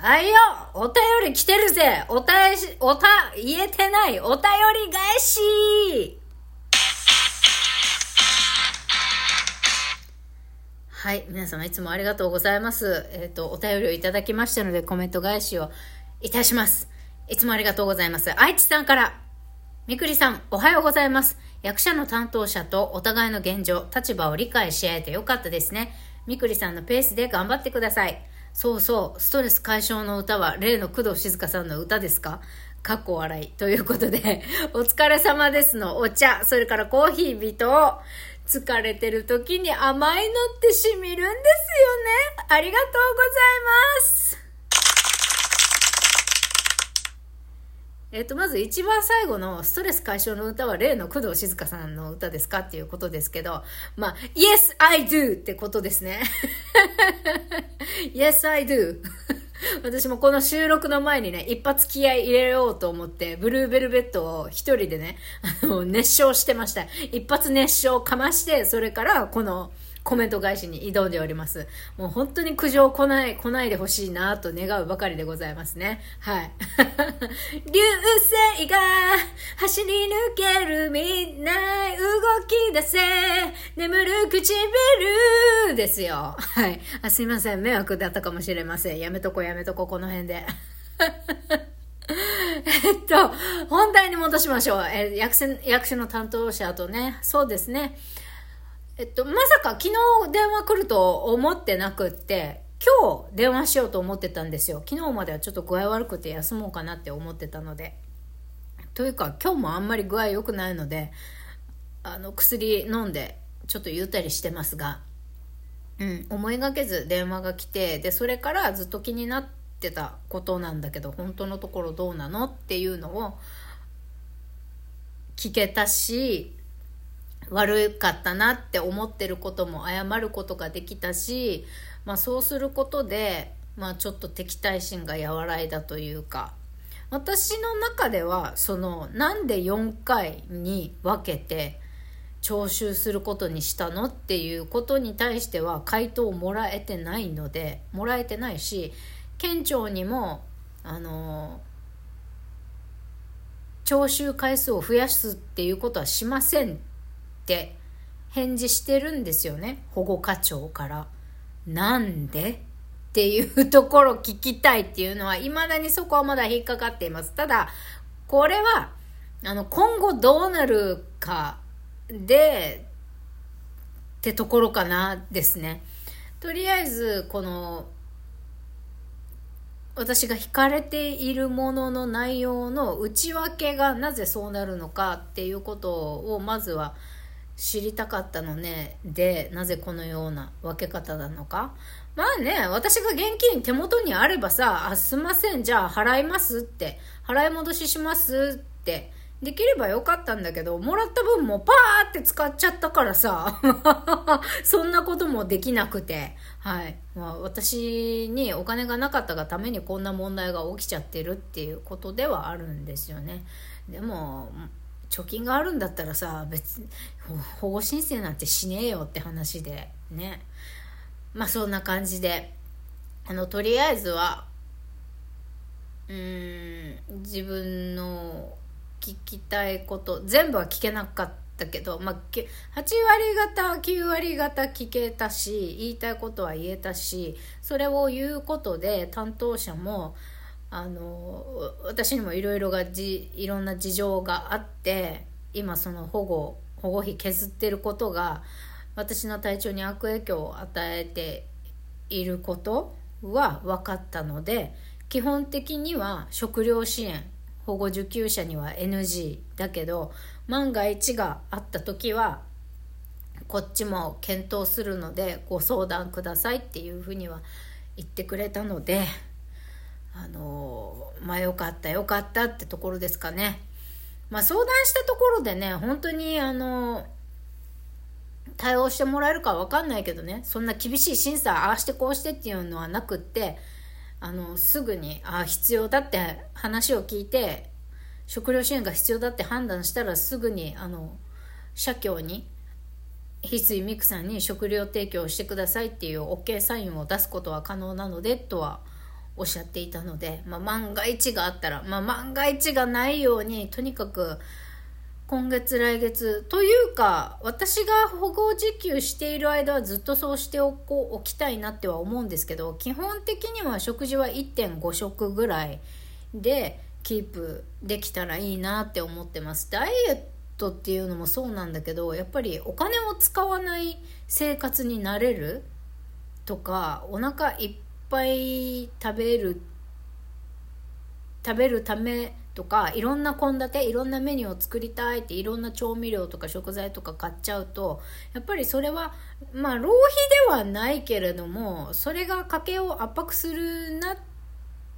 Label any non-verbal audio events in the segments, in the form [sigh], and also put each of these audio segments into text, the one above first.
あいよお便り来てるぜおたえし、おた、言えてないお便り返しはい。皆様いつもありがとうございます。えっ、ー、と、お便りをいただきましたのでコメント返しをいたします。いつもありがとうございます。愛知さんから、みくりさん、おはようございます。役者の担当者とお互いの現状、立場を理解し合えてよかったですね。みくりさんのペースで頑張ってください。そうそう、ストレス解消の歌は例の工藤静香さんの歌ですか？かっこ笑い。ということで、[laughs] お疲れ様ですのお茶、それからコーヒー人を疲れてる時に甘いのってしみるんですよね。ありがとうございます。えっ、と、まず一番最後のストレス解消の歌は例の工藤静香さんの歌ですか？っていうことですけど、まあ、Yes, I do! ってことですね。[laughs] yes, I do! [laughs] 私もこの収録の前にね、一発気合い入れようと思って、ブルーベルベットを一人でね、あの、熱唱してました。一発熱唱かまして、それからこの、コメント返しに挑んでおります。もう本当に苦情来ない、来ないでほしいなと願うばかりでございますね。はい。[laughs] 流星が走り抜けるみんな動き出せ眠る唇ですよ。はい。あすいません。迷惑だったかもしれません。やめとこやめとこ、この辺で。[laughs] えっと、本題に戻しましょう。え役者、役所の担当者とね、そうですね。えっと、まさか昨日電話来ると思ってなくって、今日電話しようと思ってたんですよ。昨日まではちょっと具合悪くて休もうかなって思ってたので。というか、今日もあんまり具合良くないので、あの、薬飲んで、ちょっとゆったりしてますが、うん、思いがけず電話が来て、で、それからずっと気になってたことなんだけど、本当のところどうなのっていうのを聞けたし、悪かったなって思ってることも謝ることができたし、まあ、そうすることで、まあ、ちょっと敵対心が和らいだというか私の中ではそのなんで4回に分けて徴収することにしたのっていうことに対しては回答をもらえてないのでもらえてないし県庁にもあの徴収回数を増やすっていうことはしませんって返事してるんですよね保護課長から。なんで？っていうところ聞きたいっていうのは未だにそこはまだ引っかかっています。ただこれはあの今後どうなるかでってところかなですね。とりあえずこの私が惹かれているものの内容の内訳がなぜそうなるのかっていうことをまずは知りたかったのね。でなぜこのような分け方なのか。まあね私が現金手元にあればさ「あすいません。じゃあ払います」って「払い戻しします」って。できればよかったんだけどもらった分もパーって使っちゃったからさ。[laughs] そんなこともできなくて。はい、まあ、私にお金がなかったがためにこんな問題が起きちゃってるっていうことではあるんですよね。でも貯金があるんだったらさ別保護申請なんてしねえよって話でね。まあそんな感じで。あのとりあえずはうん自分の聞きたいこと全部は聞けなかったけど、まあ、8割方9割方聞けたし言いたいことは言えたしそれを言うことで担当者もあの私にもいろいろがじいろんな事情があって今その保護保護費削ってることが私の体調に悪影響を与えていることは分かったので基本的には食料支援保護受給者には NG だけど万が一があった時はこっちも検討するのでご相談くださいっていうふうには言ってくれたので。あのまあよかったよかったってところですかね。まあ相談したところでね、本当にあの、対応してもらえるかわかんないけどね、そんな厳しい審査、ああしてこうしてっていうのはなくって、あの、すぐに、ああ、必要だって話を聞いて、食料支援が必要だって判断したらすぐに、あの、社協に、翡翠美久さんに食料提供してくださいっていう OK サインを出すことは可能なので、とはおっしゃっていたので、まあ、万が一があったら、まあ、万が一がないようにとにかく今月来月というか私が保護受給している間はずっとそうしておこおきたいなっては思うんですけど基本的には食事は1.5食ぐらいでキープできたらいいなって思ってます。ダイエットっていうのもそうなんだけどやっぱりお金を使わない生活になれるとかお腹いっぱい食べる食べるためとかいろんな献立いろんなメニューを作りたいっていろんな調味料とか食材とか買っちゃうとやっぱりそれはまあ浪費ではないけれどもそれが家計を圧迫するなっ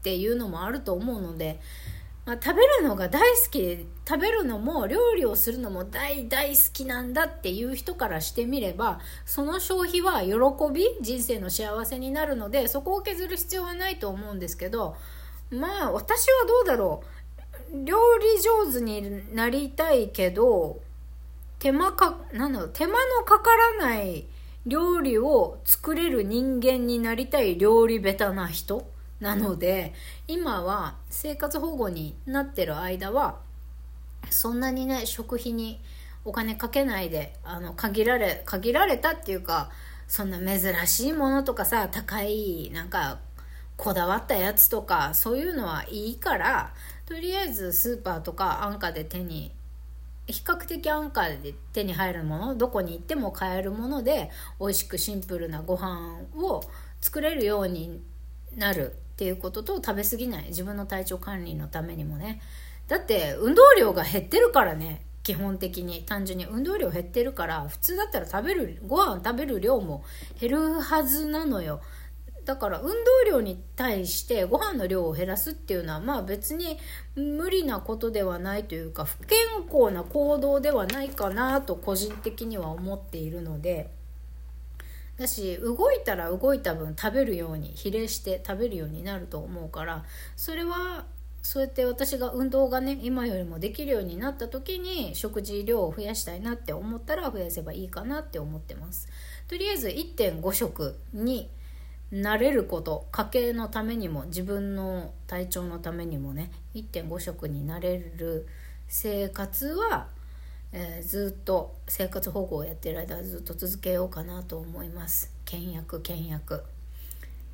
ていうのもあると思うので、まあ、食べるのが大好き食べるのも料理をするのも大大好きなんだっていう人からしてみればその消費は喜び人生の幸せになるのでそこを削る必要はないと思うんですけどまあ私はどうだろう。料理上手になりたいけど手間かなん手間のかからない料理を作れる人間になりたい料理ベタな人なので今は生活保護になってる間はそんなにね食費にお金かけないであの限られ限られたっていうかそんな珍しいものとかさ高いなんかこだわったやつとかそういうのはいいからとりあえずスーパーとか安価で手に比較的安価で手に入るものどこに行っても買えるもので美味しくシンプルなご飯を作れるようになる。っていうことと食べ過ぎない。自分の体調管理のためにもね。だって運動量が減ってるからね。基本的に。単純に。運動量減ってるから普通だったら食べるご飯食べる量も減るはずなのよ。だから運動量に対してご飯の量を減らすっていうのはまあ別に無理なことではないというか不健康な行動ではないかなと個人的には思っているので。だし動いたら動いた分食べるように比例して食べるようになると思うからそれはそうやって私が運動がね今よりもできるようになった時に食事量を増やしたいなって思ったら増やせばいいかなって思ってます。とりあえず1.5食に慣れること家計のためにも自分の体調のためにもね1.5食になれる生活は、えー、ずっと生活保護をやってる間はずっと続けようかなと思います。倹約倹約。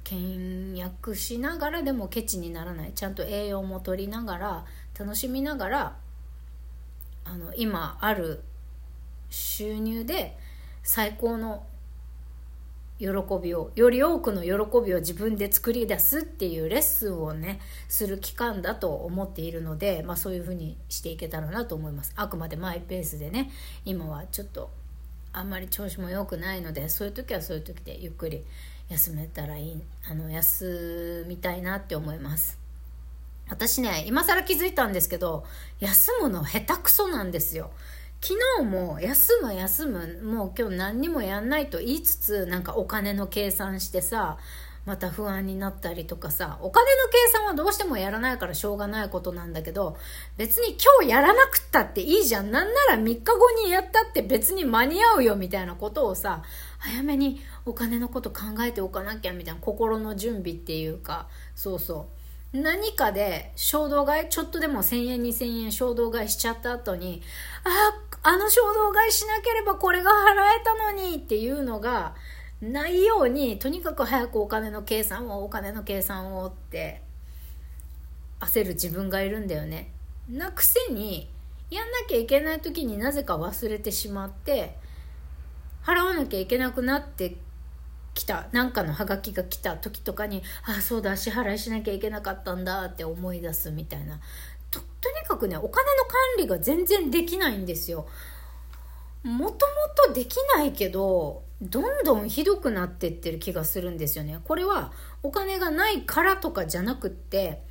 倹約しながらでもケチにならない。ちゃんと栄養も取りながら楽しみながらあの今ある収入で最高の喜びをより多くの喜びを自分で作り出すっていうレッスンをねする期間だと思っているので、まあ、そういうふうにしていけたらなと思います。あくまでマイペースでね今はちょっとあんまり調子も良くないのでそういう時はそういう時でゆっくり休めたらいいあの休みたいなって思います。私ね今更気づいたんですけど休むの下手くそなんですよ。昨日も休む休むもう今日何にもやんないと言いつつなんかお金の計算してさまた不安になったりとかさお金の計算はどうしてもやらないからしょうがないことなんだけど別に今日やらなくったっていいじゃん。なんなら3日後にやったって別に間に合うよみたいなことをさ早めにお金のこと考えておかなきゃみたいな心の準備っていうかそうそう。何かで衝動買いちょっとでも1000円2000円衝動買いしちゃった後にあああの衝動買いしなければこれが払えたのにっていうのがないようにとにかく早くお金の計算をお金の計算をって焦る自分がいるんだよね。なくせにやんなきゃいけない時になぜか忘れてしまって払わなきゃいけなくなって来たなんかのハガキが来た時とかにああそうだ支払いしなきゃいけなかったんだって思い出すみたいな。ととにかくねお金の管理が全然できないんですよ。もともとできないけどどんどんひどくなってってる気がするんですよね。これはお金がないからとかじゃなくって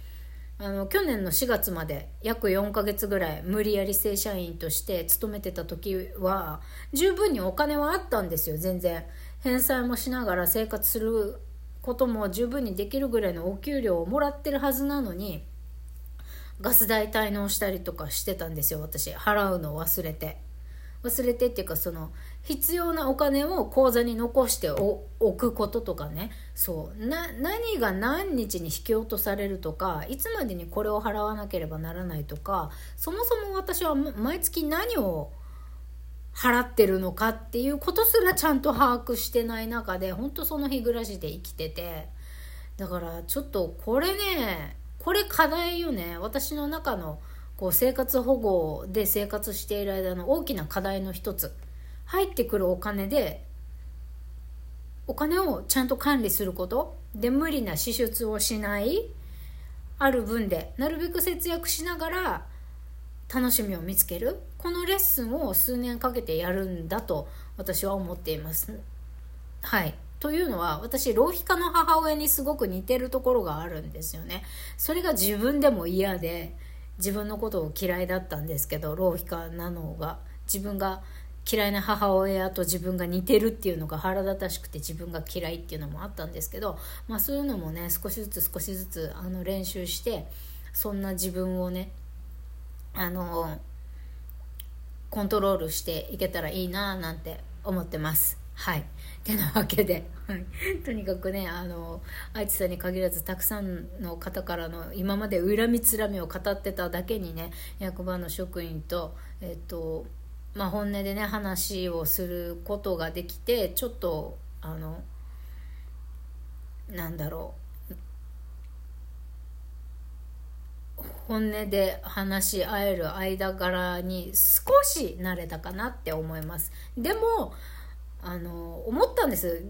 あの去年の4月まで約4ヶ月ぐらい無理やり正社員として勤めてた時は十分にお金はあったんですよ全然。返済もしながら生活することも十分にできるぐらいのお給料をもらってるはずなのにガス代滞納したりとかしてたんですよ私。払うのを忘れて。忘れてっていうかその必要なお金を口座に残しておくこととかね。そう。な何が何日に引き落とされるとかいつまでにこれを払わなければならないとかそもそも私は毎月何を払ってるのかっていうことすらちゃんと把握してない中で本当その日暮らしで生きてて。だからちょっとこれねこれ課題よね。私の中のこう生活保護で生活している間の大きな課題の一つ。入ってくるお金でお金をちゃんと管理すること。で無理な支出をしないある分で。なるべく節約しながら楽しみを見つける。このレッスンを数年かけてやるんだと私は思っています。はい。というのは私浪費家の母親にすごく似てるところがあるんですよね。それが自分でも嫌で自分のことを嫌いだったんですけど浪費家なのが自分が嫌いな母親と自分が似てるっていうのが腹立たしくて自分が嫌いっていうのもあったんですけど、まあ、そういうのもね少しずつ少しずつあの練習してそんな自分をねあのコントロールしていけたらいいななんて思ってます。はい。てなわけで、とにかくねあの愛知さんに限らずたくさんの方からの今まで恨みつらみを語ってただけにね役場の職員とえっとまあ本音でね話をすることができてちょっとあのなんだろう本音で話し合える間柄に少し慣れたかなって思いますでもあの思ったんです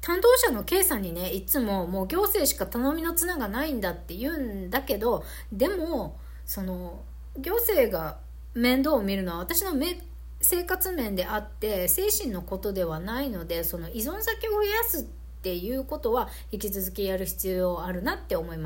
担当者の K さんにねいつももう行政しか頼みの綱がないんだって言うんだけどでもその行政が面倒を見るのは私の生活面であって精神のことではないのでその依存先を増やすっていうことは引き続きやる必要あるなって思います。